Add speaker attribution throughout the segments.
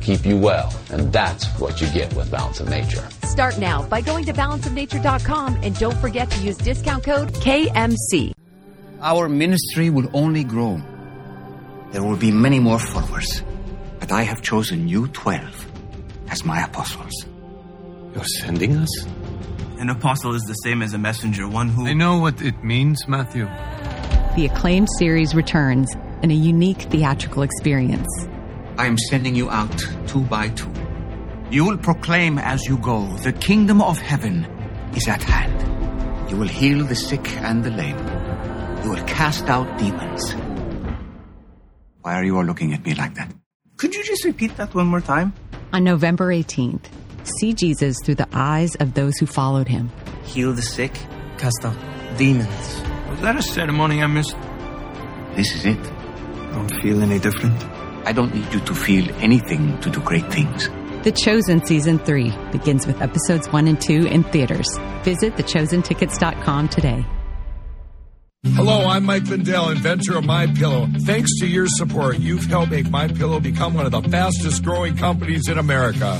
Speaker 1: keep you well, and that's what you get with Balance of Nature.
Speaker 2: Start now by going to balanceofnature.com and don't forget to use discount code KMC.
Speaker 3: Our ministry will only grow. There will be many more followers, but I have chosen you 12 as my apostles.
Speaker 4: You're sending us?
Speaker 5: An apostle is the same as a messenger, one who.
Speaker 6: I know what it means, Matthew.
Speaker 7: The acclaimed series returns in a unique theatrical experience.
Speaker 3: I am sending you out two by two. You will proclaim as you go, the kingdom of heaven is at hand. You will heal the sick and the lame. You will cast out demons. Why are you all looking at me like that?
Speaker 5: Could you just repeat that one more time?
Speaker 7: On November 18th, see Jesus through the eyes of those who followed him.
Speaker 5: Heal the sick, cast out demons. Was that a ceremony I missed?
Speaker 3: This is it.
Speaker 5: Don't feel any different.
Speaker 3: I don't need you to feel anything to do great things.
Speaker 7: The Chosen Season 3 begins with episodes 1 and 2 in theaters. Visit thechosentickets.com today.
Speaker 8: Hello, I'm Mike Lindell, inventor of My Pillow. Thanks to your support, you've helped make My Pillow become one of the fastest growing companies in America.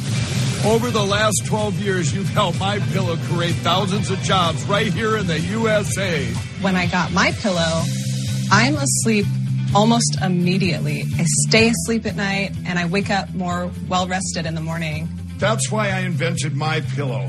Speaker 8: Over the last 12 years, you've helped My Pillow create thousands of jobs right here in the USA.
Speaker 9: When I got My Pillow, I'm asleep almost immediately. I stay asleep at night and I wake up more well rested in the morning.
Speaker 8: That's why I invented My Pillow.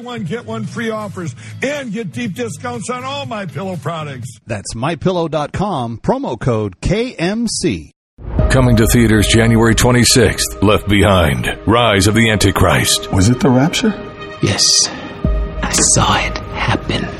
Speaker 8: one get one free offers and get deep discounts on all my pillow products.
Speaker 10: That's mypillow.com promo code KMC.
Speaker 11: Coming to theaters January 26th, Left Behind, Rise of the Antichrist.
Speaker 12: Was it the rapture?
Speaker 13: Yes. I saw it happen.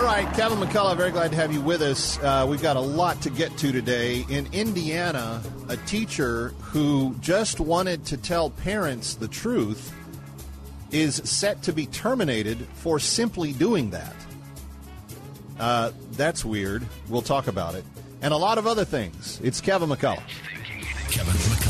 Speaker 10: All right, Kevin McCullough, very glad to have you with us. Uh, we've got a lot to get to today. In Indiana, a teacher who just wanted to tell parents the truth is set to be terminated for simply doing that. Uh, that's weird. We'll talk about it. And a lot of other things. It's Kevin McCullough.
Speaker 14: Kevin McCullough.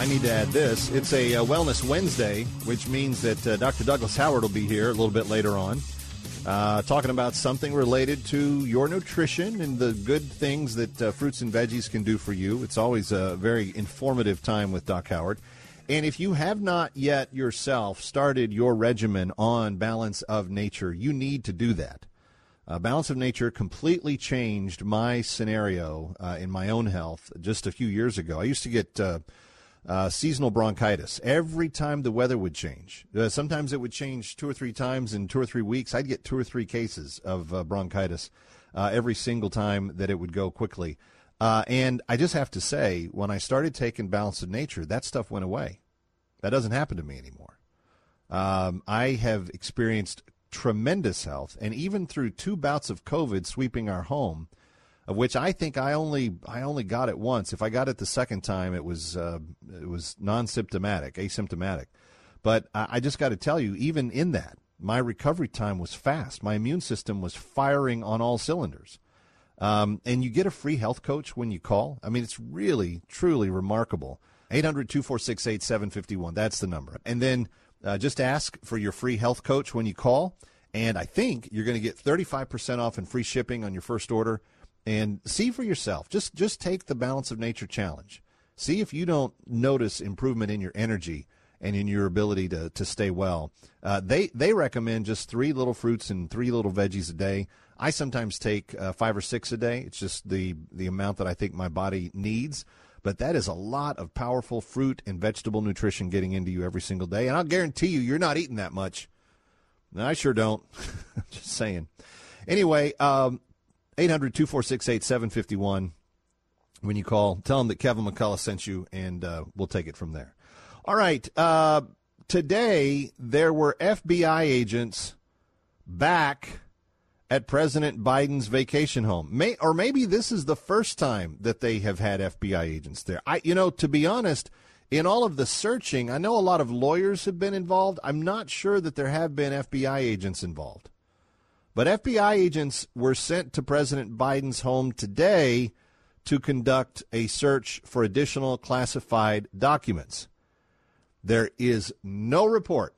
Speaker 10: I need to add this. It's a uh, Wellness Wednesday, which means that uh, Dr. Douglas Howard will be here a little bit later on, uh, talking about something related to your nutrition and the good things that uh, fruits and veggies can do for you. It's always a very informative time with Doc Howard. And if you have not yet yourself started your regimen on Balance of Nature, you need to do that. Uh, Balance of Nature completely changed my scenario uh, in my own health just a few years ago. I used to get uh, uh, seasonal bronchitis every time the weather would change. Uh, sometimes it would change two or three times in two or three weeks. I'd get two or three cases of uh, bronchitis uh, every single time that it would go quickly. Uh, and I just have to say, when I started taking Balance of Nature, that stuff went away. That doesn't happen to me anymore. Um, I have experienced tremendous health, and even through two bouts of COVID sweeping our home, of which I think I only I only got it once. If I got it the second time, it was uh, it was non-symptomatic, asymptomatic. But I I just got to tell you, even in that, my recovery time was fast. My immune system was firing on all cylinders. Um, and you get a free health coach when you call. I mean, it's really, truly remarkable. 800 246 8751. That's the number. And then uh, just ask for your free health coach when you call. And I think you're going to get 35% off and free shipping on your first order. And see for yourself. Just just take the Balance of Nature challenge. See if you don't notice improvement in your energy and in your ability to, to stay well. Uh, they they recommend just three little fruits and three little veggies a day. I sometimes take uh, five or six a day. It's just the the amount that I think my body needs. But that is a lot of powerful fruit and vegetable nutrition getting into you every single day. And I'll guarantee you, you're not eating that much. No, I sure don't. just saying. Anyway, um, 800 246 8751. When you call, tell them that Kevin McCullough sent you, and uh, we'll take it from there. All right. Uh, today, there were FBI agents back at President Biden's vacation home. May, or maybe this is the first time that they have had FBI agents there. I, you know, to be honest, in all of the searching, I know a lot of lawyers have been involved. I'm not sure that there have been FBI agents involved. But FBI agents were sent to President Biden's home today to conduct a search for additional classified documents. There is no report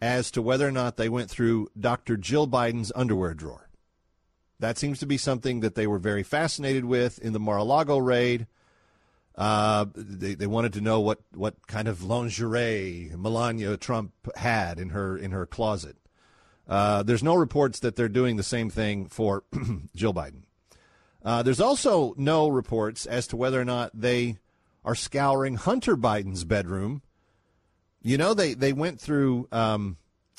Speaker 10: as to whether or not they went through Dr. Jill Biden's underwear drawer. That seems to be something that they were very fascinated with in the Mar-a-Lago raid. Uh, they, they wanted to know what, what kind of lingerie Melania Trump had in her in her closet. Uh, there's no reports that they're doing the same thing for Jill Biden. Uh, there's also no reports as to whether or not they are scouring Hunter Biden's bedroom. You know, they, they went through. Um,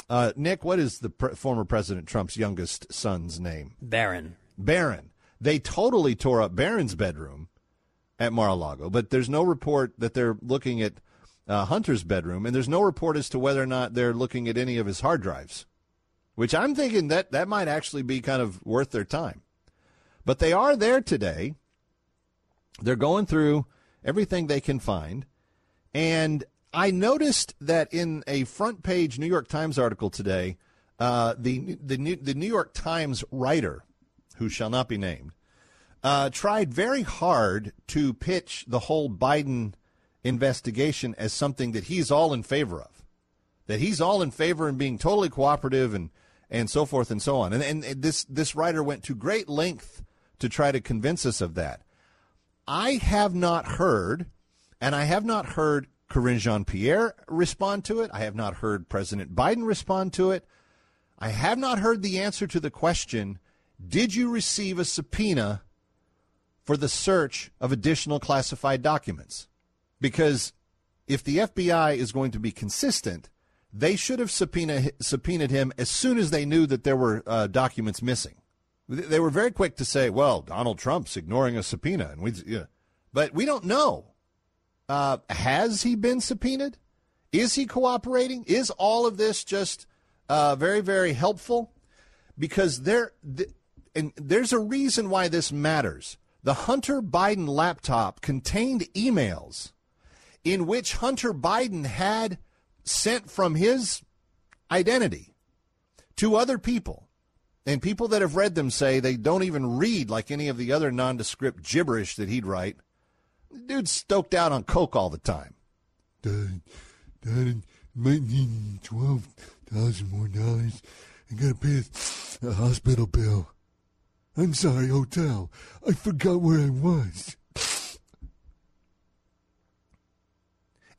Speaker 10: uh, Nick, what is the pre- former President Trump's youngest son's name?
Speaker 15: Barron.
Speaker 10: Barron. They totally tore up Barron's bedroom at Mar-a-Lago, but there's no report that they're looking at uh, Hunter's bedroom, and there's no report as to whether or not they're looking at any of his hard drives, which I'm thinking that that might actually be kind of worth their time. But they are there today. They're going through everything they can find. And I noticed that in a front page New York Times article today, uh, the, the, New, the New York Times writer, who shall not be named, uh, tried very hard to pitch the whole Biden investigation as something that he's all in favor of, that he's all in favor and being totally cooperative and, and so forth and so on. And, and this, this writer went to great length to try to convince us of that. I have not heard, and I have not heard Karine Jean Pierre respond to it. I have not heard President Biden respond to it. I have not heard the answer to the question Did you receive a subpoena for the search of additional classified documents? Because if the FBI is going to be consistent, they should have subpoena, subpoenaed him as soon as they knew that there were uh, documents missing. They were very quick to say, "Well, Donald Trump's ignoring a subpoena," and we, yeah. but we don't know. Uh, has he been subpoenaed? Is he cooperating? Is all of this just uh, very, very helpful? because there th- and there's a reason why this matters. The Hunter Biden laptop contained emails in which Hunter Biden had sent from his identity to other people. And people that have read them say they don't even read like any of the other nondescript gibberish that he'd write. The dude's stoked out on coke all the time.
Speaker 15: Dad, Dad, might need twelve thousand more dollars. I gotta pay a uh, hospital bill. I'm sorry, hotel. I forgot where I was.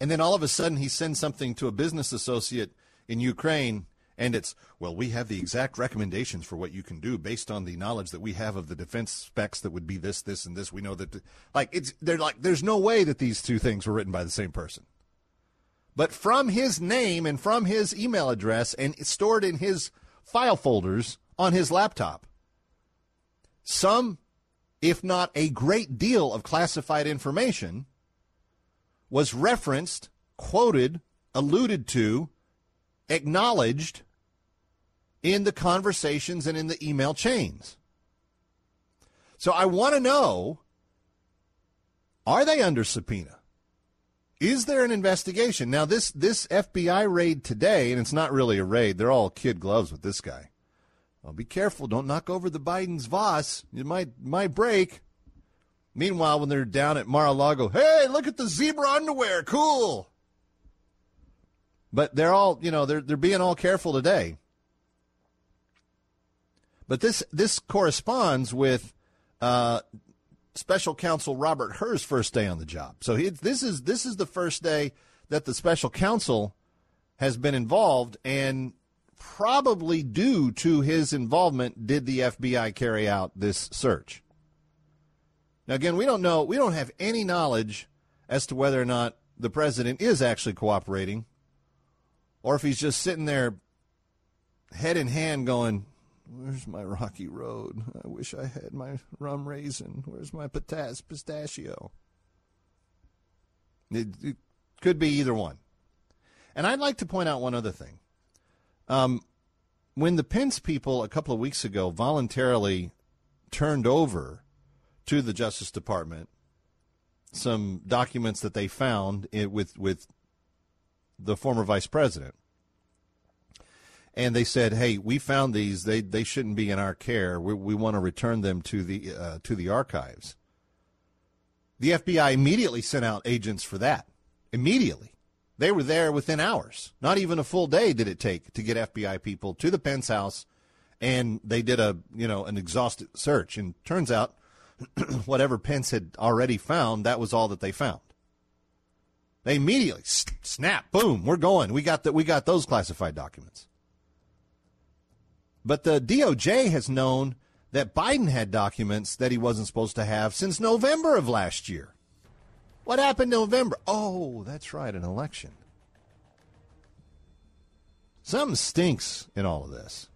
Speaker 10: And then all of a sudden he sends something to a business associate in Ukraine and it's well we have the exact recommendations for what you can do based on the knowledge that we have of the defense specs that would be this this and this. We know that like it's they're like there's no way that these two things were written by the same person. But from his name and from his email address and stored in his file folders on his laptop some if not a great deal of classified information was referenced quoted alluded to acknowledged in the conversations and in the email chains. So I want to know are they under subpoena? Is there an investigation? Now this this FBI raid today and it's not really a raid. They're all kid gloves with this guy. Well, be careful, don't knock over the Biden's Voss. You might might break. Meanwhile, when they're down at Mar-a-Lago, hey, look at the zebra underwear, cool. But they're all, you know, they're they're being all careful today. But this this corresponds with uh, Special Counsel Robert Hur's first day on the job. So he, this is this is the first day that the Special Counsel has been involved, and probably due to his involvement, did the FBI carry out this search. Now, again, we don't know, we don't have any knowledge as to whether or not the president is actually cooperating or if he's just sitting there head in hand going, Where's my rocky road? I wish I had my rum raisin. Where's my pistachio? It, it could be either one. And I'd like to point out one other thing. Um, when the Pence people a couple of weeks ago voluntarily turned over to the Justice Department some documents that they found with with the former vice president. And they said, "Hey, we found these. They they shouldn't be in our care. We, we want to return them to the uh, to the archives." The FBI immediately sent out agents for that. Immediately, they were there within hours. Not even a full day did it take to get FBI people to the Pence house, and they did a you know an exhaustive search. And turns out, whatever Pence had already found, that was all that they found. They immediately snap, boom, we're going. We got that. We got those classified documents. But the DOJ has known that Biden had documents that he wasn't supposed to have since November of last year. What happened November? Oh, that's right, an election. Something stinks in all of this.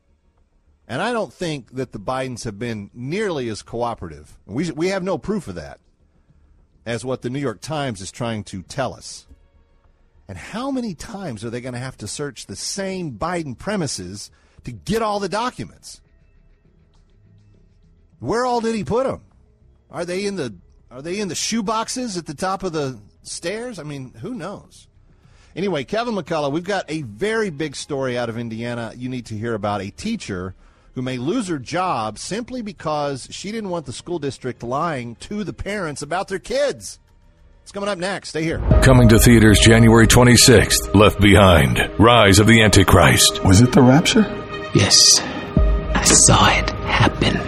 Speaker 10: And I don't think that the Bidens have been nearly as cooperative. We, we have no proof of that as what the New York Times is trying to tell us. And how many times are they going to have to search the same Biden premises to get all the documents? Where all did he put them? Are they in the are they in the shoe boxes at the top of the stairs? I mean, who knows? Anyway, Kevin McCullough, we've got a very big story out of Indiana you need to hear about a teacher who may lose her job simply because she didn't want the school district lying to the parents about their kids. It's coming up next. Stay here.
Speaker 11: Coming to theaters January 26th, Left Behind, Rise of the Antichrist.
Speaker 12: Was it the rapture?
Speaker 13: Yes. I saw it happen.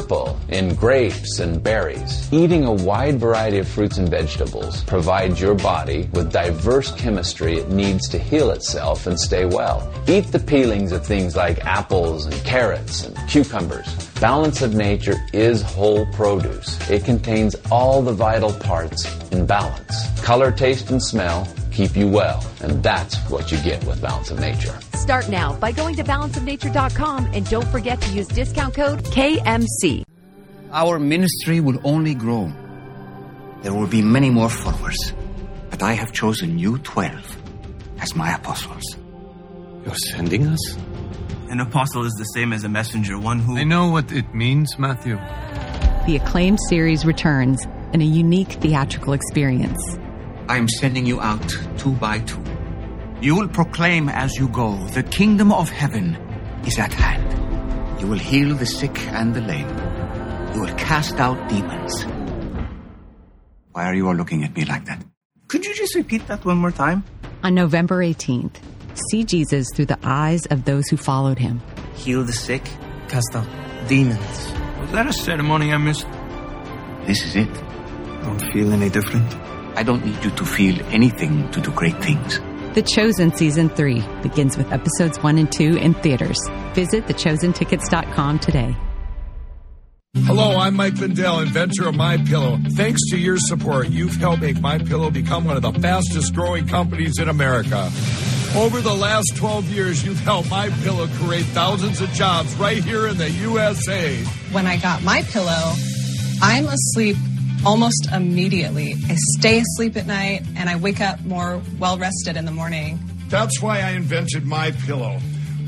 Speaker 1: purple in grapes and berries. Eating a wide variety of fruits and vegetables provides your body with diverse chemistry it needs to heal itself and stay well. Eat the peelings of things like apples and carrots and cucumbers. Balance of nature is whole produce. It contains all the vital parts in balance. Color, taste, and smell keep you well, and that's what you get with Balance of Nature.
Speaker 2: Start now by going to balanceofnature.com and don't forget to use discount code KMC.
Speaker 3: Our ministry will only grow. There will be many more followers, but I have chosen you 12 as my apostles.
Speaker 6: You're sending us?
Speaker 5: An apostle is the same as a messenger, one who.
Speaker 6: I know what it means, Matthew.
Speaker 7: The acclaimed series returns in a unique theatrical experience.
Speaker 3: I am sending you out two by two. You will proclaim as you go, the kingdom of heaven is at hand. You will heal the sick and the lame. You will cast out demons. Why are you all looking at me like that?
Speaker 5: Could you just repeat that one more time?
Speaker 7: On November 18th, see Jesus through the eyes of those who followed him.
Speaker 5: Heal the sick, cast out demons. Was that a ceremony I missed?
Speaker 3: This is it.
Speaker 5: Don't feel any different?
Speaker 3: I don't need you to feel anything to do great things.
Speaker 7: The Chosen Season 3 begins with episodes 1 and 2 in theaters. Visit thechosentickets.com today.
Speaker 8: Hello, I'm Mike Lindell, inventor of My Pillow. Thanks to your support, you've helped make My Pillow become one of the fastest growing companies in America. Over the last 12 years, you've helped My Pillow create thousands of jobs right here in the USA.
Speaker 9: When I got My Pillow, I'm asleep almost immediately. I stay asleep at night and I wake up more well rested in the morning.
Speaker 8: That's why I invented My Pillow.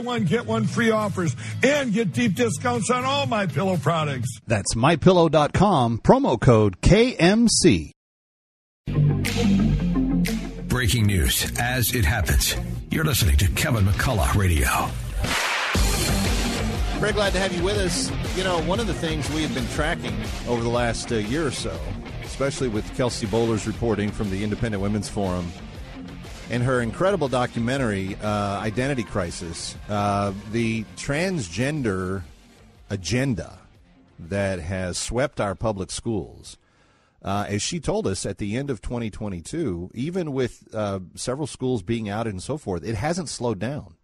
Speaker 8: one get one free offers and get deep discounts on all my pillow products.
Speaker 10: That's mypillow.com promo code KMC.
Speaker 14: Breaking news as it happens. You're listening to Kevin McCullough Radio.
Speaker 10: Very glad to have you with us. You know, one of the things we have been tracking over the last uh, year or so, especially with Kelsey Bolar's reporting from the Independent Women's Forum and her incredible documentary, uh, Identity Crisis, uh, the transgender agenda that has swept our public schools. Uh, as she told us at the end of 2022, even with uh, several schools being out and so forth, it hasn't slowed down.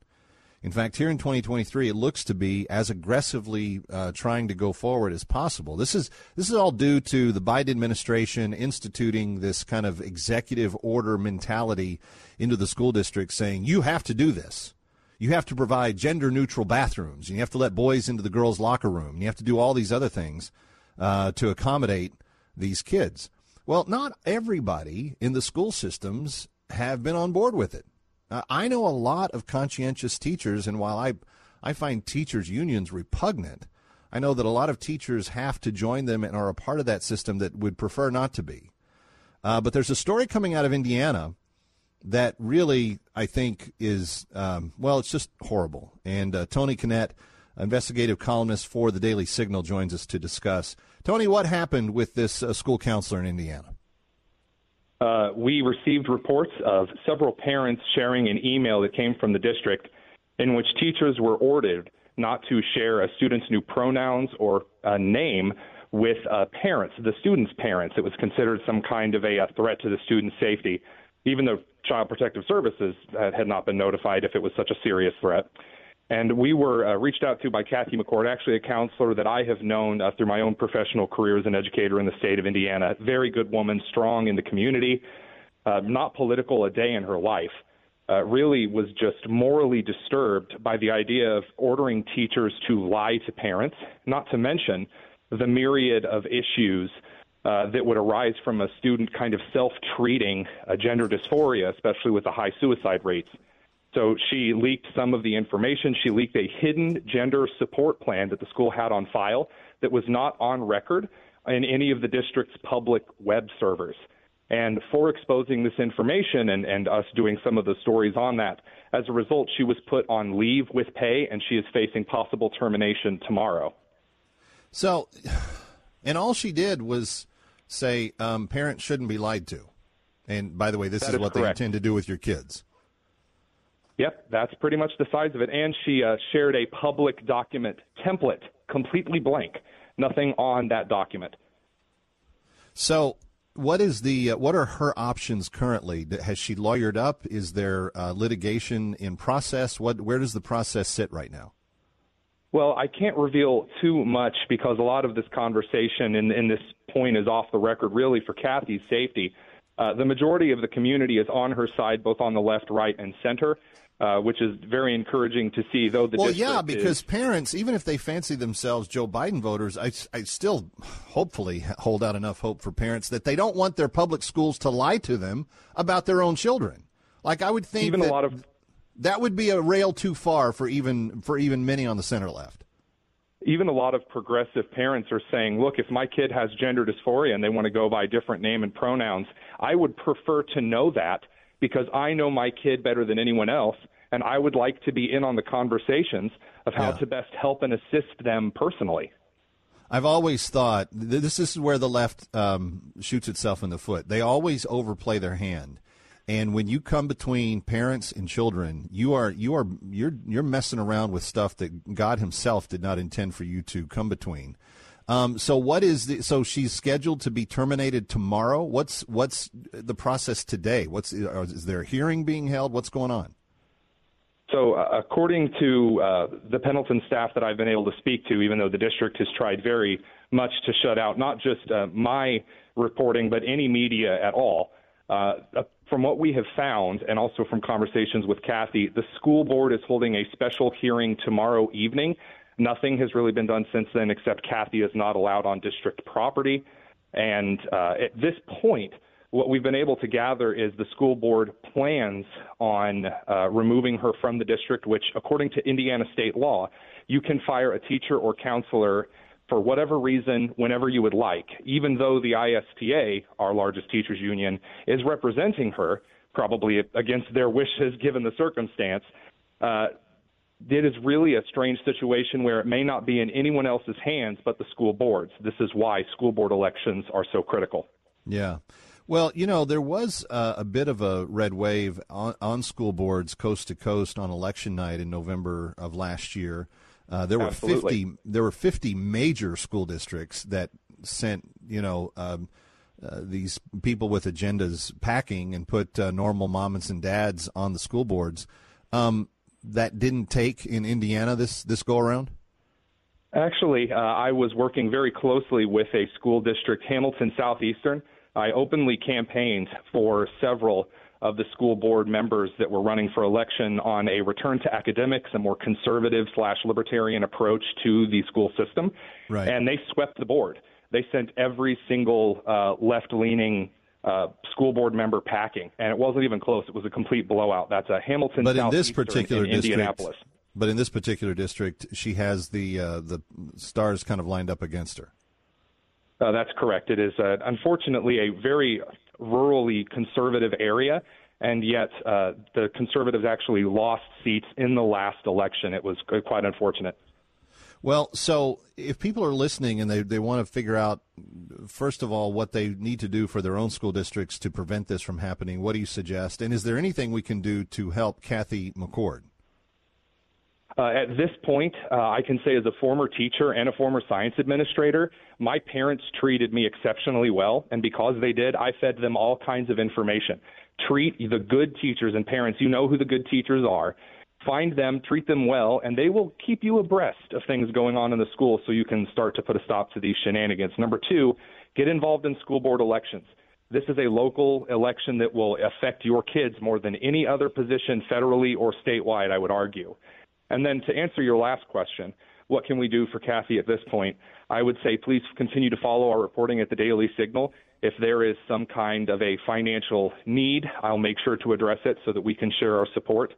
Speaker 10: In fact, here in 2023, it looks to be as aggressively uh, trying to go forward as possible. This is this is all due to the Biden administration instituting this kind of executive order mentality into the school district, saying you have to do this. You have to provide gender neutral bathrooms, and you have to let boys into the girls' locker room, and you have to do all these other things uh, to accommodate these kids. Well, not everybody in the school systems have been on board with it. Uh, I know a lot of conscientious teachers, and while I, I find teachers' unions repugnant, I know that a lot of teachers have to join them and are a part of that system that would prefer not to be. Uh, but there's a story coming out of Indiana that really, I think, is, um, well, it's just horrible. And uh, Tony Kinnett, investigative columnist for the Daily Signal, joins us to discuss. Tony, what happened with this uh, school counselor in Indiana?
Speaker 16: Uh, we received reports of several parents sharing an email that came from the district in which teachers were ordered not to share a student's new pronouns or a name with uh, parents, the student's parents. It was considered some kind of a, a threat to the student's safety, even though Child Protective Services had not been notified if it was such a serious threat. And we were uh, reached out to by Kathy McCord, actually a counselor that I have known uh, through my own professional career as an educator in the state of Indiana. Very good woman, strong in the community, uh, not political a day in her life. Uh, really was just morally disturbed by the idea of ordering teachers to lie to parents, not to mention the myriad of issues uh, that would arise from a student kind of self treating uh, gender dysphoria, especially with the high suicide rates. So she leaked some of the information. She leaked a hidden gender support plan that the school had on file that was not on record in any of the district's public web servers. And for exposing this information and, and us doing some of the stories on that, as a result, she was put on leave with pay and she is facing possible termination tomorrow.
Speaker 10: So, and all she did was say um, parents shouldn't be lied to. And by the way, this is,
Speaker 16: is,
Speaker 10: what
Speaker 16: correct.
Speaker 10: they intend to do with your kids.
Speaker 16: Yep, that's pretty much the size of it. And she uh, shared a public document template, completely blank, nothing on that document.
Speaker 10: So, what is the uh, what are her options currently? Has she lawyered up? Is there uh, litigation in process? What where does the process sit right now?
Speaker 16: Well, I can't reveal too much because a lot of this conversation in, and this point is off the record, really for Kathy's safety. Uh, the majority of the community is on her side, both on the left, right, and center uh, which is very encouraging to see. Though the
Speaker 10: well, yeah, because
Speaker 16: is,
Speaker 10: parents, even if they fancy themselves Joe Biden voters, I, I still hopefully hold out enough hope for parents that they don't want their public schools to lie to them about their own children. Like I would think
Speaker 16: even
Speaker 10: that,
Speaker 16: a lot of
Speaker 10: that would be a rail too far for even for even many on the center left.
Speaker 16: Even a lot of progressive parents are saying, look, if my kid has gender dysphoria and they want to go by a different name and pronouns, I would prefer to know that because I know my kid better than anyone else, and I would like to be in on the conversations of how
Speaker 10: Yeah.
Speaker 16: to best help and assist them personally.
Speaker 10: I've always thought this, this is where the left um, shoots itself in the foot. They always overplay their hand, and when you come between parents and children, you are you are you're you're messing around with stuff that God Himself did not intend for you to come between. Um, so what is the so she's scheduled to be terminated tomorrow? What's what's the process today? What's is there a hearing being held? What's going on?
Speaker 16: So, uh, according to uh, the Pendleton staff that I've been able to speak to, even though the district has tried very much to shut out not just uh, my reporting, but any media at all, uh, from what we have found, and also from conversations with Kathy, the school board is holding a special hearing tomorrow evening. Nothing has really been done since then, except Kathy is not allowed on district property. And uh, at this point, what we've been able to gather is the school board plans on uh, removing her from the district, which, according to Indiana state law, you can fire a teacher or counselor for whatever reason whenever you would like, even though the ISTA, our largest teachers union, is representing her, probably against their wishes given the circumstance. Uh, it is really a strange situation where it may not be in anyone else's hands but the school boards. This is why school board elections are so critical.
Speaker 10: Yeah. Well, you know, there was uh, a bit of a red wave on, on school boards coast to coast on election night in November of last year. Uh, there were
Speaker 16: Absolutely.
Speaker 10: 50 there were 50 major school districts that sent, you know, um, uh, these people with agendas packing and put uh, normal moms and dads on the school boards. Um, that didn't take in Indiana this this go around.
Speaker 16: Actually, uh, I was working very closely with a school district, Hamilton Southeastern. I openly campaigned for several of the school board members that were running for election on a return to academics, a more conservative slash libertarian approach to the school system.
Speaker 10: Right.
Speaker 16: And they swept the board. They sent every single uh, left leaning uh, school board member packing, and it wasn't even close. It was a complete blowout. That's a Hamilton
Speaker 10: but in this particular
Speaker 16: in
Speaker 10: district,
Speaker 16: Indianapolis.
Speaker 10: but in this particular district, she has the uh, the stars kind of lined up against her.
Speaker 16: Uh, that's correct. It is uh, unfortunately a very rurally conservative area, and yet uh, the conservatives actually lost seats in the last election. It was quite unfortunate.
Speaker 10: Well, so if people are listening and they, they want to figure out, first of all, what they need to do for their own school districts to prevent this from happening, what do you suggest? And is there anything we can do to help Kathy McCord?
Speaker 16: Uh, at this point, uh, I can say as a former teacher and a former science administrator, my parents treated me exceptionally well, and because they did, I fed them all kinds of information. Treat the good teachers and parents. You know who the good teachers are. find them, treat them well, and they will keep you abreast of things going on in the school so you can start to put a stop to these shenanigans. Number two, get involved in school board elections. This is a local election that will affect your kids more than any other position federally or statewide, I would argue. And then to answer your last question, what can we do for Kathy at this point? I would say please continue to follow our reporting at the Daily Signal. If there is some kind of a financial need, I'll make sure to address it so that we can share our support.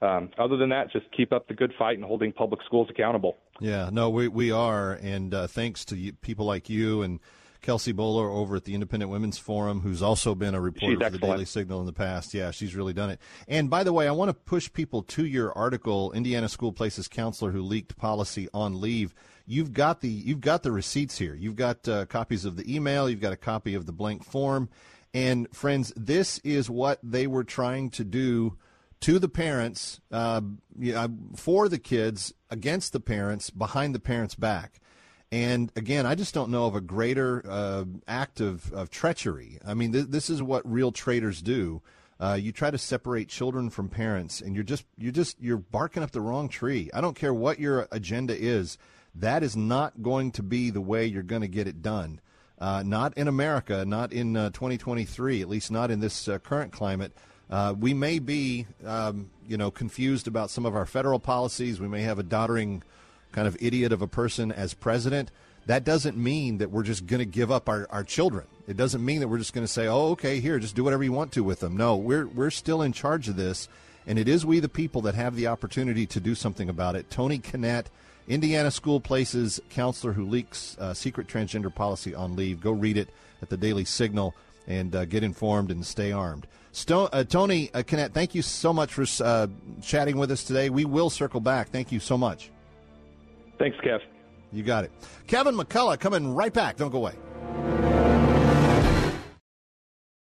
Speaker 16: Um, other than that, just keep up the good fight and holding public schools accountable.
Speaker 10: Yeah, no, we we are, and uh, thanks to people like you and Kelsey Bolar over at the Independent Women's Forum, who's also been a reporter for the Daily Signal in the past. Yeah, she's really done it. And by the way, I want to push people to your article, Indiana School Places Counselor Who Leaked Policy on Leave. You've got the you've got the receipts here. You've got uh, copies of the email. You've got a copy of the blank form. And friends, this is what they were trying to do to the parents, uh, for the kids, against the parents, behind the parents' back. And again, I just don't know of a greater uh, act of, of treachery. I mean, th- this is what real traitors do. Uh, you try to separate children from parents, and you're just you're just you're barking up the wrong tree. I don't care what your agenda is. That is not going to be the way you're going to get it done. Uh, not in America, not in uh, 2023, at least not in this uh, current climate. Uh, we may be, um, you know, confused about some of our federal policies. We may have a doddering kind of idiot of a person as president, that doesn't mean that we're just going to give up our, our children. It doesn't mean that we're just going to say, oh, okay, here, just do whatever you want to with them. No, we're, we're still in charge of this, and it is we, the people, that have the opportunity to do something about it. Tony Kinnett, Indiana School Places counselor who leaks uh, secret transgender policy on leave. Go read it at the Daily Signal and uh, get informed and stay armed. Stone, uh, Tony uh, Kinnett, thank you so much for uh, chatting with us today. We will circle back. Thank you so much.
Speaker 16: Thanks, Kev.
Speaker 10: You got it. Kevin McCullough coming right back. Don't go away.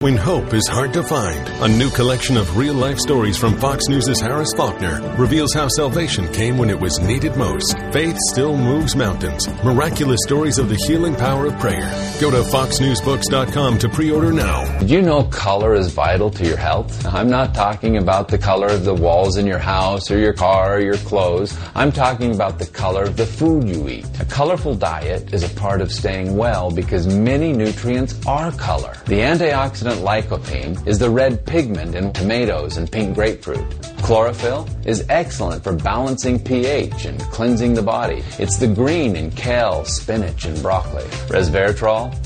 Speaker 17: When hope is hard to find, a new collection of real life stories from Fox News' Harris Faulkner reveals how salvation came when it was needed most. Faith still moves mountains. Miraculous stories of the healing power of prayer. Go to foxnewsbooks.com to pre order now.
Speaker 1: Did you know color is vital to your health? I'm not talking about the color of the walls in your house or your car or your clothes. I'm talking about the color of the food you eat. A colorful diet is a part of staying well because many nutrients are color. The antioxidant lycopene is the red pigment in tomatoes and pink grapefruit. Chlorophyll is excellent for balancing pH and cleansing the body. It's the green in kale, spinach, and broccoli. Resveratrol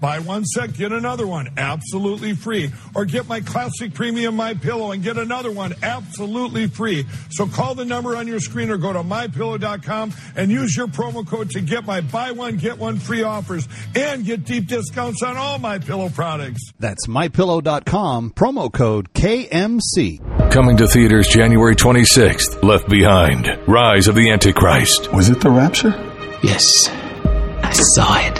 Speaker 8: Buy one set, get another one absolutely free. Or get my classic premium My Pillow and get another one absolutely free. So call the number on your screen or go to mypillow.com and use your promo code to get my buy one, get one free offers and get deep discounts on all my pillow products.
Speaker 18: That's mypillow.com, promo code KMC.
Speaker 11: Coming to theaters January 26th, Left Behind, Rise of the Antichrist.
Speaker 12: Was it the rapture?
Speaker 13: Yes. I saw it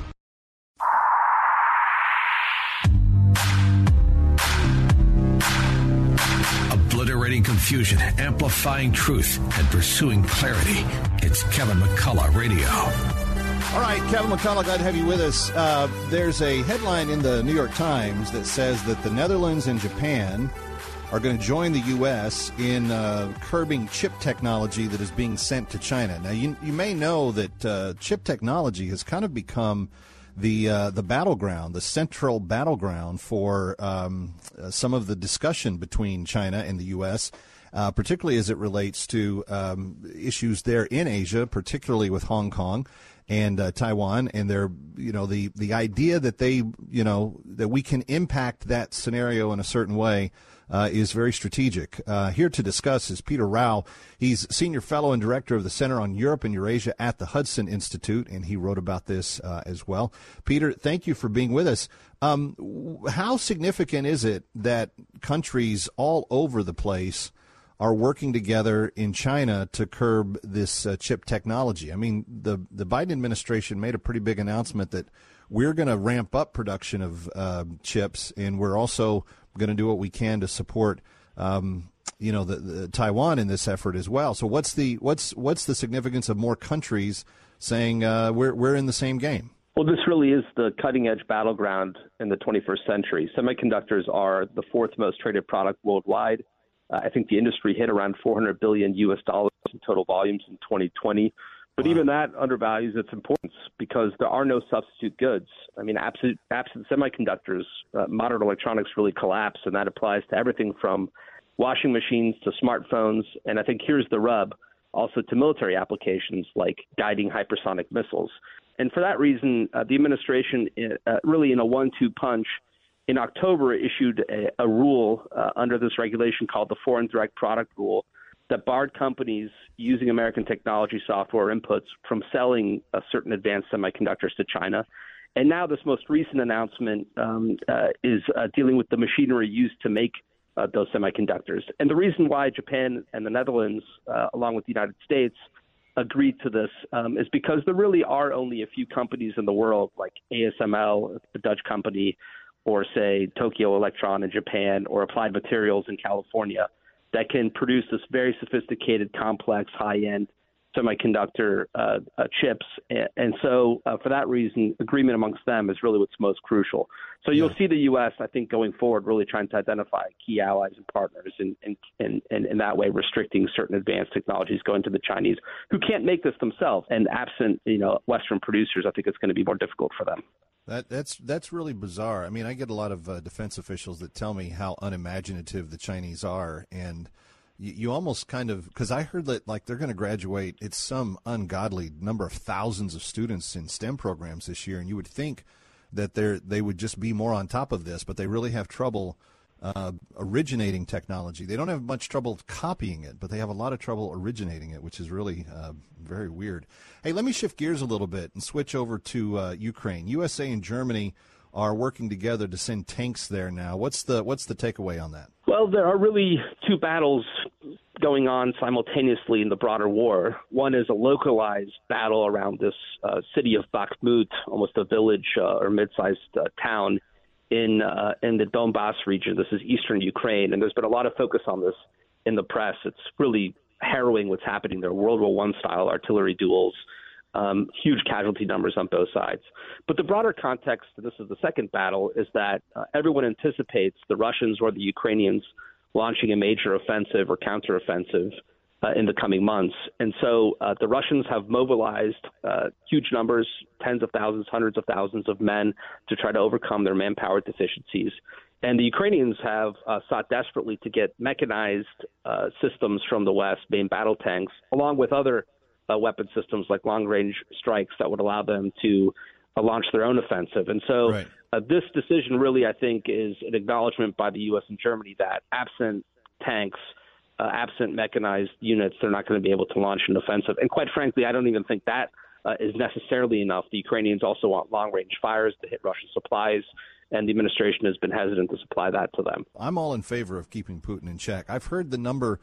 Speaker 14: confusion, amplifying truth, and pursuing clarity. It's Kevin McCullough Radio.
Speaker 10: All right, Kevin McCullough, glad to have you with us. Uh, there's a headline in the New York Times that says that the Netherlands and Japan are going to join the U.S. in uh, curbing chip technology that is being sent to China. Now, you, you may know that uh, chip technology has kind of become the uh, the battleground, the central battleground for um, uh, some of the discussion between China and the U.S. Uh, particularly as it relates to um, issues there in Asia, particularly with Hong Kong and uh, Taiwan, and their you know the the idea that they you know that we can impact that scenario in a certain way. Uh, is very strategic. Uh, here to discuss is Peter Rough. He's senior fellow and director of the Center on Europe and Eurasia at the Hudson Institute, and he wrote about this uh, as well. Peter, thank you for being with us. Um, how significant is it that countries all over the place are working together in China to curb this uh, chip technology? I mean, the the Biden administration made a pretty big announcement that we're going to ramp up production of uh, chips, and we're also going to do what we can to support, um, you know, the, the, Taiwan in this effort as well. So, what's the what's what's the significance of more countries saying uh, we're we're in the same game?
Speaker 19: Well, this really is the cutting edge battleground in the 21st century. Semiconductors are the fourth most traded product worldwide. Uh, I think the industry hit around 400 billion U.S. dollars in total volumes in 2020. But even that undervalues its importance because there are no substitute goods. I mean, absent, absent semiconductors, uh, modern electronics really collapse, and that applies to everything from washing machines to smartphones. And I think here's the rub also to military applications like guiding hypersonic missiles. And for that reason, uh, the administration, uh, really in a one two punch, in October issued a, a rule uh, under this regulation called the Foreign Direct Product Rule that barred companies using American technology software inputs from selling certain advanced semiconductors to China. And now, this most recent announcement um, uh, is uh, dealing with the machinery used to make uh, those semiconductors. And the reason why Japan and the Netherlands, uh, along with the United States, agreed to this um, is because there really are only a few companies in the world, like ASML, the Dutch company, or say Tokyo Electron in Japan, or Applied Materials in California that can produce this very sophisticated, complex, high-end semiconductor uh, uh, chips. And, and so, uh, for that reason, agreement amongst them is really what's most crucial. So you'll see the U.S., I think, going forward, really trying to identify key allies and partners, and in, in, in, in, that way, restricting certain advanced technologies going to the Chinese, who can't make this themselves. And absent, you know, Western producers, I think it's going to be more difficult for them.
Speaker 10: That, that's that's really bizarre. I mean, I get a lot of uh, defense officials that tell me how unimaginative the Chinese are, and you, you almost kind of because I heard that like they're going to graduate. It's some ungodly number of thousands of students in STEM programs this year, and you would think that they they would just be more on top of this, but they really have trouble uh, originating technology. They don't have much trouble copying it, but they have a lot of trouble originating it, which is really uh, very weird. Hey, let me shift gears a little bit and switch over to uh, Ukraine. USA and Germany are working together to send tanks there now. What's the what's the takeaway on that?
Speaker 19: Well, there are really two battles going on simultaneously in the broader war. One is a localized battle around this uh, city of Bakhmut, almost a village uh, or mid-sized uh, town in uh, in the Donbass region. This is eastern Ukraine, and there's been a lot of focus on this in the press. It's really harrowing what's happening there. World War One style artillery duels, um, huge casualty numbers on both sides. But the broader context, and this is the second battle, is that uh, everyone anticipates the Russians or the Ukrainians launching a major offensive or counteroffensive uh, in the coming months. And so uh, the Russians have mobilized uh, huge numbers, tens of thousands, hundreds of thousands of men to try to overcome their manpower deficiencies. And the Ukrainians have uh, sought desperately to get mechanized uh, systems from the West, main battle tanks, along with other uh, weapon systems like long range strikes that would allow them to uh, launch their own offensive. And so
Speaker 10: Right.
Speaker 19: uh, this decision really, I think, is an acknowledgement by the U.S. and Germany that absent tanks, uh, absent mechanized units, they're not going to be able to launch an offensive. And quite frankly, I don't even think that uh, is necessarily enough. The Ukrainians also want long range fires to hit Russian supplies, and the administration has been hesitant to supply that to them.
Speaker 10: I'm all in favor of keeping Putin in check. I've heard the number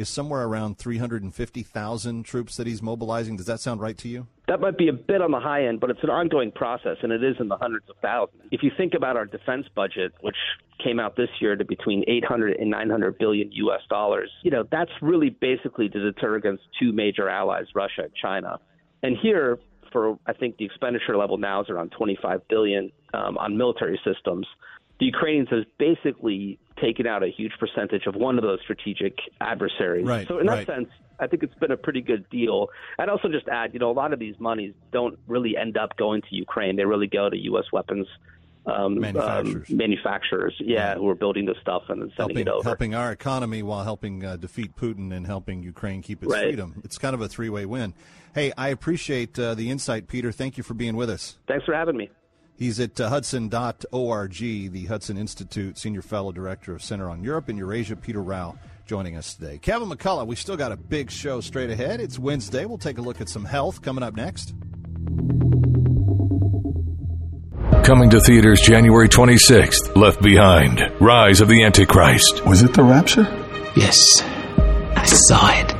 Speaker 10: is somewhere around 350,000 troops that he's mobilizing. Does that sound right to you?
Speaker 19: That might be a bit on the high end, but it's an ongoing process, and it is in the hundreds of thousands. If you think about our defense budget, which came out this year to between 800 and 900 billion U.S. dollars, you know that's really basically to deter against two major allies, Russia and China. And here, for I think the expenditure level now is around 25 billion um, on military systems. The Ukrainians has basically taken out a huge percentage of one of those strategic adversaries.
Speaker 10: Right,
Speaker 19: so in that
Speaker 10: right.
Speaker 19: sense, I think it's been a pretty good deal. I'd also just add, you know, a lot of these monies don't really end up going to Ukraine. They really go to U.S. weapons um,
Speaker 10: Manufacturers.
Speaker 19: um, manufacturers, yeah, who are building this stuff and then sending
Speaker 10: helping,
Speaker 19: it over.
Speaker 10: helping our economy while helping uh, defeat Putin and helping Ukraine keep its
Speaker 19: Right.
Speaker 10: freedom. It's kind of a three way win. Hey, I appreciate uh, the insight, Peter. Thank you for being with us.
Speaker 19: Thanks for having me.
Speaker 10: He's at uh, hudson.org, the Hudson Institute, Senior Fellow Director of Center on Europe and Eurasia, Peter Rough, joining us today. Kevin McCullough, we still got a big show straight ahead. It's Wednesday. We'll take a look at some health coming up next.
Speaker 11: Coming to theaters January 26th, Left Behind, Rise of the Antichrist.
Speaker 12: Was it the rapture?
Speaker 13: Yes. I saw it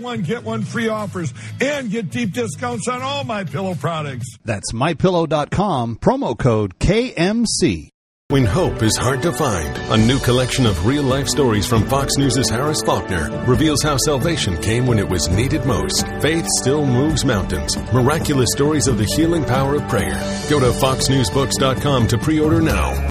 Speaker 8: one get one free offers and get deep discounts on all my pillow products.
Speaker 18: That's mypillow.com, promo code KMC.
Speaker 17: When hope is hard to find, a new collection of real life stories from Fox News' Harris Faulkner reveals how salvation came when it was needed most. Faith still moves mountains. Miraculous stories of the healing power of prayer. Go to foxnewsbooks.com to pre order now.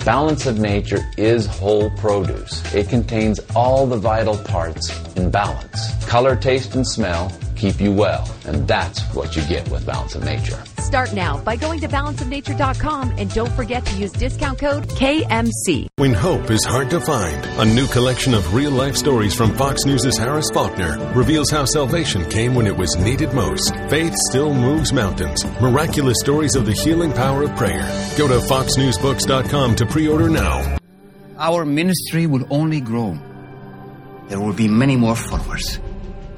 Speaker 1: Balance of nature is whole produce. It contains all the vital parts in balance. Color, taste, and smell keep you well, and that's what you get with Balance of Nature.
Speaker 2: Start now by going to balanceofnature.com and don't forget to use discount code KMC.
Speaker 17: When hope is hard to find, a new collection of real life stories from Fox News' Harris Faulkner reveals how salvation came when it was needed most. Faith still moves mountains. Miraculous stories of the healing power of prayer. Go to foxnewsbooks.com to pre order now.
Speaker 3: Our ministry will only grow. There will be many more followers.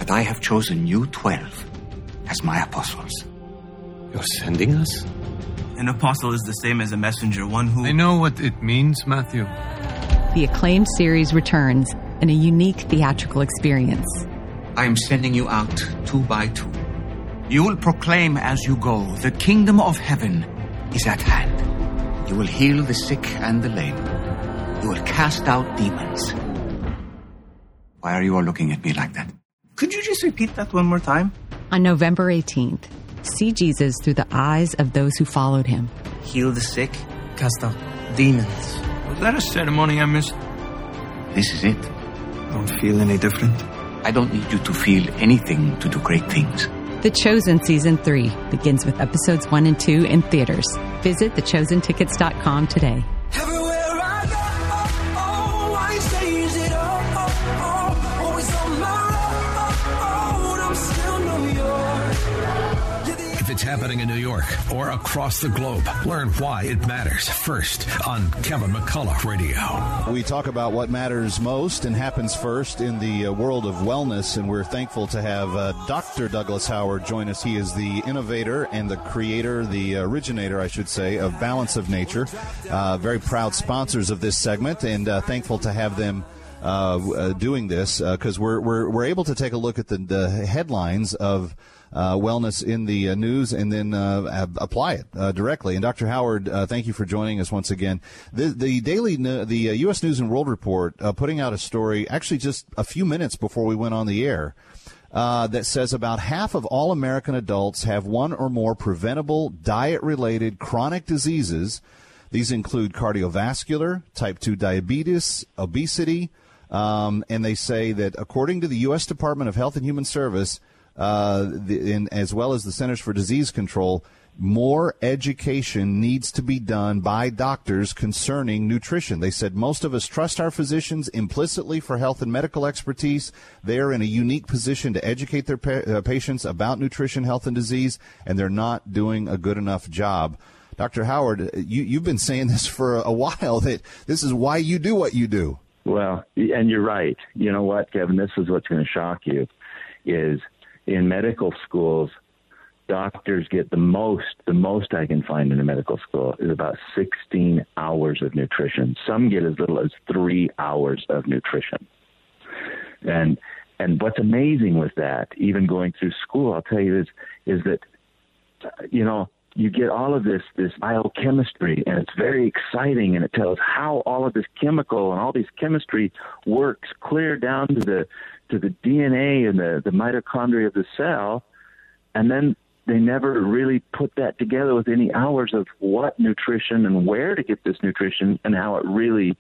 Speaker 3: But I have chosen you 12 as my apostles.
Speaker 6: You're sending us?
Speaker 5: An apostle is the same as a messenger, one who.
Speaker 6: I know what it means, Matthew.
Speaker 7: The acclaimed series returns in a unique theatrical experience.
Speaker 3: I am sending you out two by two. You will proclaim as you go, the kingdom of heaven is at hand. You will heal the sick and the lame. You will cast out demons. Why are you all looking at me like that?
Speaker 5: Could you just repeat that one more time?
Speaker 7: On November 18th, see Jesus through the eyes of those who followed him.
Speaker 5: Heal the sick, cast out demons.
Speaker 6: Was that a ceremony I missed?
Speaker 3: This is it.
Speaker 5: I Don't feel any different?
Speaker 3: I don't need you to feel anything to do great things.
Speaker 7: The Chosen Season 3 begins with episodes 1 and 2 in theaters. Visit thechosentickets.com today.
Speaker 14: Happening in New York or across the globe, learn why it matters first on Kevin McCullough Radio.
Speaker 10: We talk about what matters most and happens first in the uh, world of wellness, and we're thankful to have uh, Dr. Douglas Howard join us. He is the innovator and the creator, the originator, I should say, of Balance of Nature. Uh, very proud sponsors of this segment, and uh, thankful to have them. Uh, uh, doing this because we're, we're we're able to take a look at the, the headlines of uh, wellness in the uh, news and then uh, apply it uh, directly. And Dr. Howard, thank you for joining us once again. The, the daily, the U.S. News and World Report putting out a story actually just a few minutes before we went on the air. that says about half of all American adults have one or more preventable diet related chronic diseases. These include cardiovascular, type 2 diabetes, obesity, um, and they say that according to the U.S. Department of Health and Human Service, uh, the, in, as well as the Centers for Disease Control, more education needs to be done by doctors concerning nutrition. They said most of us trust our physicians implicitly for health and medical expertise. They are in a unique position to educate their pa- uh, patients about nutrition, health, and disease, and they're not doing a good enough job. Dr. Howard, you, you've been saying this for a while that this is why you do what you do.
Speaker 20: Well, and you're right. You know what, Kevin? This is what's going to shock you: is in medical schools, doctors get the most. The most I can find in a medical school is about 16 hours of nutrition. Some get as little as three hours of nutrition. And and what's amazing with that, even going through school, I'll tell you is is that you know you get all of this this biochemistry and it's very exciting and it tells how all of this chemical and all this chemistry works clear down to the to the DNA and the, the mitochondria of the cell and then they never really put that together with any hours of what nutrition and where to get this nutrition and how it really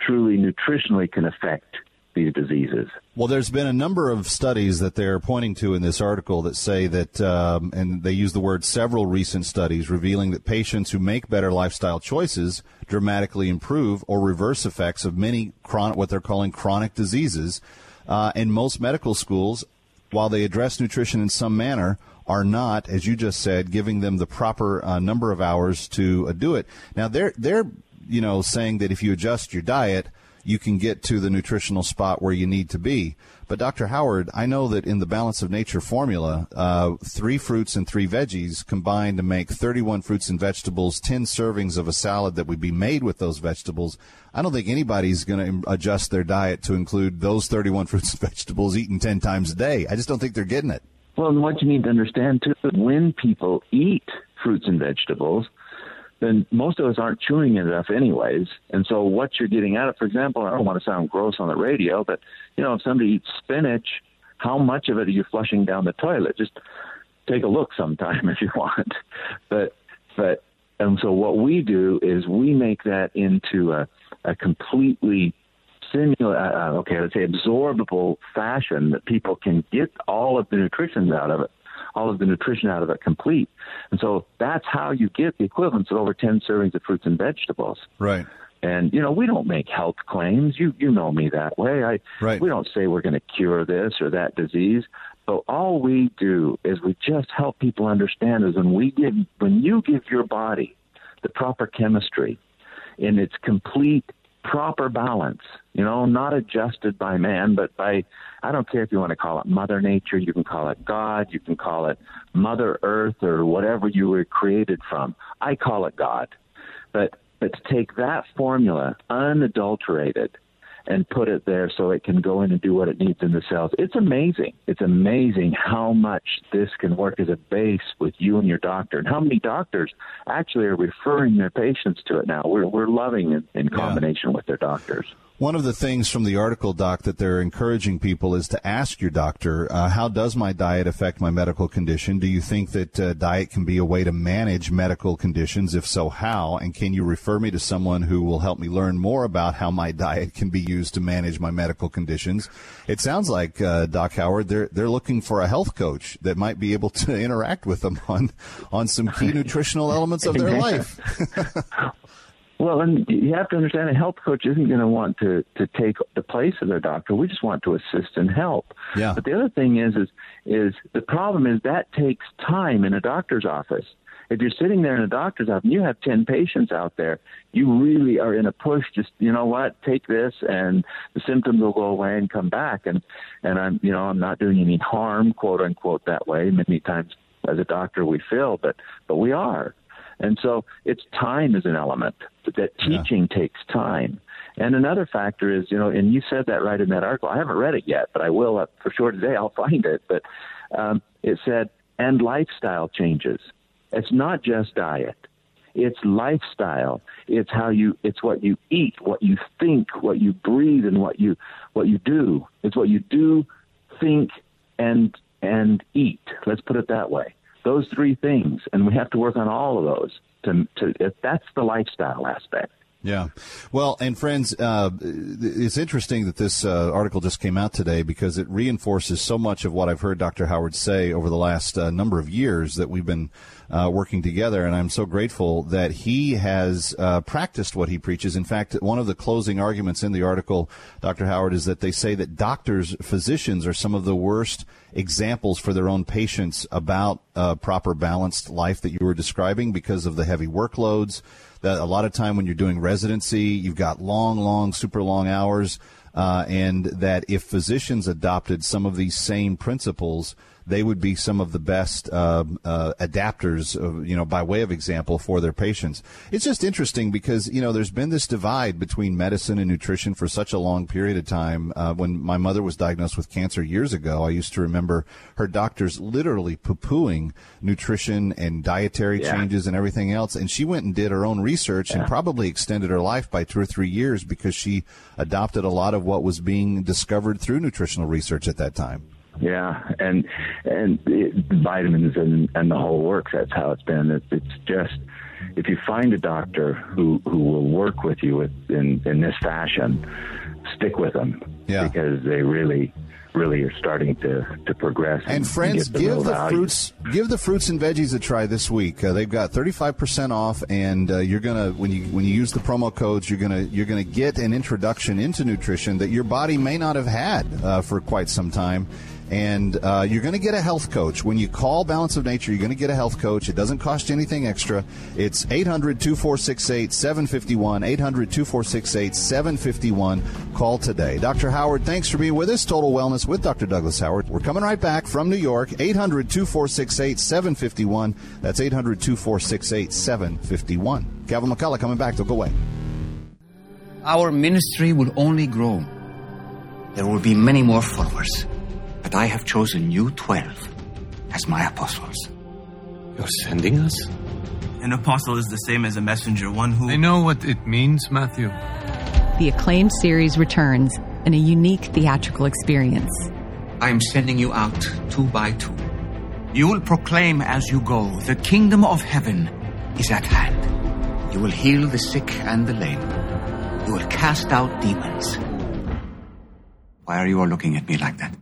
Speaker 20: truly nutritionally can affect these diseases.
Speaker 10: Well, there's been a number of studies that they're pointing to in this article that say that, um, and they use the word several recent studies revealing that patients who make better lifestyle choices dramatically improve or reverse effects of many chronic, what they're calling chronic diseases. Uh, and most medical schools, while they address nutrition in some manner, are not, as you just said, giving them the proper uh, number of hours to uh, do it. Now they're they're you know saying that if you adjust your diet you can get to the nutritional spot where you need to be. But Dr. Howard, I know that in the Balance of Nature formula, uh, three fruits and three veggies combine to make 31 fruits and vegetables, 10 servings of a salad that would be made with those vegetables. I don't think anybody's going to adjust their diet to include those 31 fruits and vegetables eaten 10 times a day. I just don't think they're getting it.
Speaker 20: Well, and what you need to understand too, when people eat fruits and vegetables, then most of us aren't chewing it enough anyways. And so what you're getting out of, for example, I don't want to sound gross on the radio, but you know, if somebody eats spinach, how much of it are you flushing down the toilet? Just take a look sometime if you want. But but and so what we do is we make that into a, a completely simula uh, okay, let's say absorbable fashion that people can get all of the nutrition out of it all of the nutrition out of it complete. And so that's how you get the equivalence of over 10 servings of fruits and vegetables.
Speaker 10: Right.
Speaker 20: And you know, we don't make health claims. You you know me that way. I
Speaker 10: right.
Speaker 20: we don't say we're going to cure this or that disease. But all we do is we just help people understand is when we give when you give your body the proper chemistry in its complete proper balance, you know, not adjusted by man, but by, I don't care if you want to call it Mother Nature, you can call it God, you can call it Mother Earth or whatever you were created from. I call it God. But, but to take that formula unadulterated and put it there so it can go in and do what it needs in the cells. It's amazing. It's amazing how much this can work as a base with you and your doctor, and how many doctors actually are referring their patients to it now. We're we're loving it in combination yeah. with their doctors.
Speaker 10: One of the things from the article, Doc, that they're encouraging people is to ask your doctor, uh, how does my diet affect my medical condition? Do you think that uh, diet can be a way to manage medical conditions? If so, how? And can you refer me to someone who will help me learn more about how my diet can be used to manage my medical conditions? It sounds like, uh, Doc Howard, they're, they're looking for a health coach that might be able to interact with them on, on some key nutritional elements of their life.
Speaker 20: Well, and you have to understand a health coach isn't going to want to to take the place of their doctor. We just want to assist and help.
Speaker 10: Yeah.
Speaker 20: But the other thing is is is the problem is that takes time in a doctor's office. If you're sitting there in a doctor's office, and you have ten patients out there. You really are in a push. Just you know what, take this, and the symptoms will go away and come back. And and I'm you know I'm not doing any harm, quote unquote, that way. Many times as a doctor we feel, but but we are. And so it's time is an element. That teaching yeah. takes time. And another factor is, you know, and you said that right in that article. I haven't read it yet, but I will uh, for sure today. I'll find it. But um, it said, and lifestyle changes. It's not just diet. It's lifestyle. It's how you. It's what you eat, what you think, what you breathe, and what you what you do. It's what you do, think, and and eat. Let's put it that way those three things, and we have to work on all of those. To, to if that's the lifestyle aspect.
Speaker 10: Yeah. Well, and friends, uh, it's interesting that this uh, article just came out today because it reinforces so much of what I've heard Dr. Howard say over the last uh, number of years that we've been uh, working together. And I'm so grateful that he has uh, practiced what he preaches. In fact, one of the closing arguments in the article, Dr. Howard, is that they say that doctors, physicians are some of the worst examples for their own patients about proper balanced life that you were describing because of the heavy workloads. That a lot of time when you're doing residency, you've got long, long, super long hours. Uh, and that if physicians adopted some of these same principles, they would be some of the best uh, uh, adapters, of, you know, by way of example for their patients. It's just interesting because you know there's been this divide between medicine and nutrition for such a long period of time. Uh, when my mother was diagnosed with cancer years ago, I used to remember her doctors literally poo-pooing nutrition and dietary yeah. changes and everything else, and she went and did her own research yeah. and probably extended her life by two or three years because she adopted a lot of what was being discovered through nutritional research at that time.
Speaker 20: Yeah, and and it, vitamins and and the whole works. That's how it's been. It's, it's just if you find a doctor who who will work with you with, in in this fashion, stick with them.
Speaker 10: Yeah.
Speaker 20: because they really really are starting to, to progress.
Speaker 10: And, and friends,
Speaker 20: the
Speaker 10: give the
Speaker 20: value.
Speaker 10: fruits give the fruits and veggies a try this week. Uh, they've got thirty five percent off, and uh, you're gonna when you when you use the promo codes, you're gonna you're gonna get an introduction into nutrition that your body may not have had uh, for quite some time and uh, you're going to get a health coach. When you call Balance of Nature, you're going to get a health coach. It doesn't cost you anything extra. It's 800 2468 751. 800 2468 751. Call today. Dr. Howard, thanks for being with us. Total Wellness with Dr. Douglas Howard. We're coming right back from New York. 800 2468 751. That's 800 2468 751. Kevin McCullough coming back. Don't go away.
Speaker 3: Our ministry will only grow. There will be many more followers but I have chosen you 12 as my apostles.
Speaker 4: You're sending us?
Speaker 5: An apostle is the same as a messenger, one who.
Speaker 6: I know what it means, Matthew.
Speaker 7: The acclaimed series returns in a unique theatrical experience.
Speaker 3: I am sending you out two by two. You will proclaim as you go, the kingdom of heaven is at hand. You will heal the sick and the lame. You will cast out demons. Why are you all looking at me like that?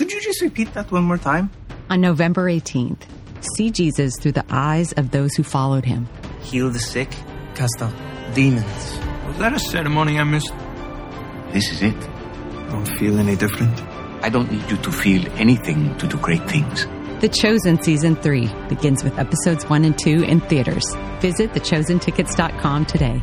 Speaker 5: Could you just repeat that one more time?
Speaker 7: On November 18th, see Jesus through the eyes of those who followed him.
Speaker 5: Heal the sick, cast out demons.
Speaker 6: Was that a ceremony I missed?
Speaker 3: This is it.
Speaker 5: I Don't feel any different?
Speaker 3: I don't need you to feel anything to do great things.
Speaker 7: The Chosen Season 3 begins with episodes 1 and 2 in theaters. Visit thechosentickets.com today.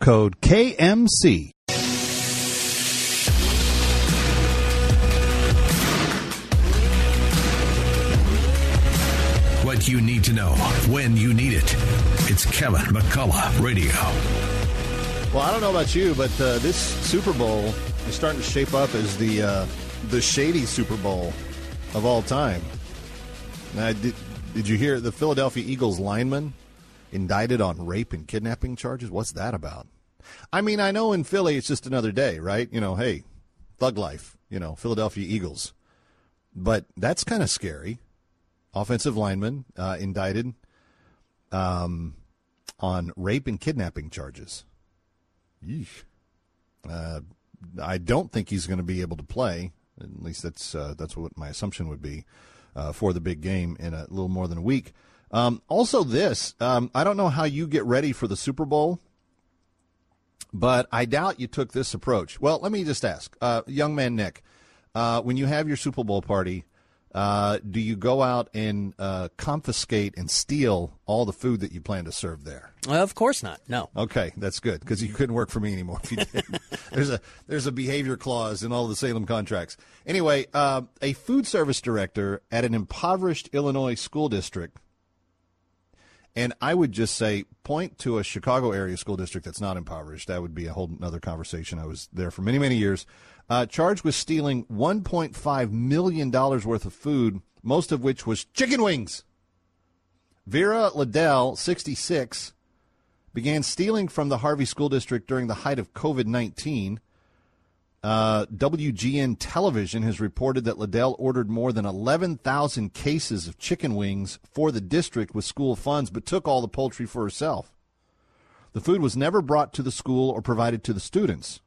Speaker 10: code KMC.
Speaker 14: What you need to know when you need it. It's Kevin McCullough Radio.
Speaker 10: Well, I don't know about you, but uh, this Super Bowl is starting to shape up as the uh, the shady Super Bowl of all time. Now, did, did you hear the Philadelphia Eagles lineman indicted on rape and kidnapping charges? What's that about? I mean, I know in Philly it's just another day, right? You know, hey, thug life, you know, Philadelphia Eagles. But that's kind of scary. Offensive lineman uh, indicted um, on rape and kidnapping charges. Yeesh. Uh, I don't think he's going to be able to play. At least that's uh, that's what my assumption would be uh, for the big game in a little more than a week. Um, also, this um, I don't know how you get ready for the Super Bowl, but I doubt you took this approach. Well, let me just ask, uh, young man Nick, uh, when you have your Super Bowl party, uh, do you go out and uh, confiscate and steal all the food that you plan to serve there?
Speaker 21: Well, of course not. No.
Speaker 10: Okay, that's good because you couldn't work for me anymore if you did. there's a there's a behavior clause in all the Salem contracts. Anyway, uh, a food service director at an impoverished Illinois school district, and I would just say point to a Chicago area school district that's not impoverished. That would be a whole other conversation. I was there for many many years uh, charged with stealing $1.5 million worth of food, most of which was chicken wings. Vera Liddell, 66, began stealing from the Harvey School District during the height of COVID 19. Uh, WGN Television has reported that Liddell ordered more than 11,000 cases of chicken wings for the district with school funds, but took all the poultry for herself. The food was never brought to the school or provided to the students.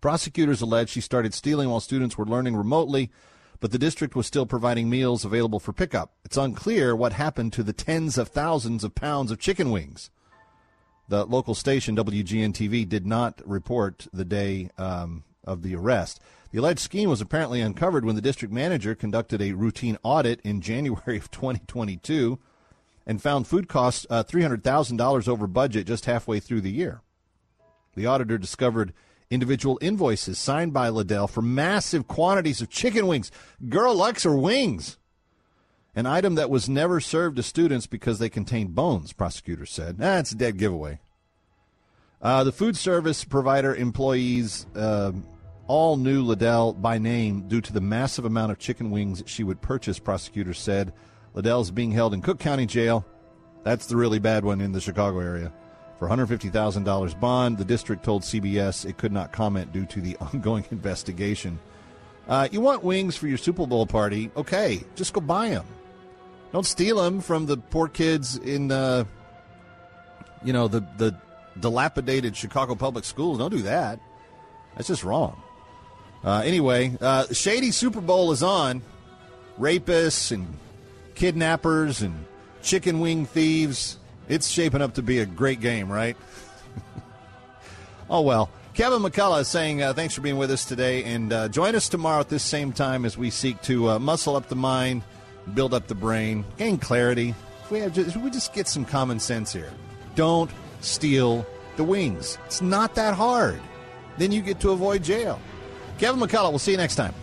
Speaker 10: Prosecutors allege she started stealing while students were learning remotely, but the district was still providing meals available for pickup. It's unclear what happened to the tens of thousands of pounds of chicken wings. The local station, WGN TV, did not report the day um, of the arrest. The alleged scheme was apparently uncovered when the district manager conducted a routine audit in January of 2022 and found food costs uh, $300,000 over budget just halfway through the year. The auditor discovered individual invoices signed by Liddell for massive quantities of chicken wings. Girl likes her wings. An item that was never served to students because they contained bones, prosecutors said. That's a dead giveaway. Uh, the food service provider employees uh, all knew Liddell by name due to the massive amount of chicken wings she would purchase, prosecutors said. Liddell is being held in Cook County Jail That's the really bad one in the Chicago area. For $150,000 bond, the district told CBS it could not comment due to the ongoing investigation. Uh, you want wings for your Super Bowl party? Okay, just go buy them. Don't steal them from the poor kids in, uh, you know, the the dilapidated Chicago public schools. Don't do that. That's just wrong. Uh, anyway, uh, shady Super Bowl is on. Rapists and kidnappers and chicken wing thieves. It's shaping up to be a great game, right? oh well. Kevin McCullough is saying uh, thanks for being with us today, and uh, join us tomorrow at this same time as we seek to uh, muscle up the mind, build up the brain, gain clarity. If we, have just, we just get some common sense here. Don't steal the wings. It's not that hard. Then you get to avoid jail. Kevin McCullough, we'll see you next time.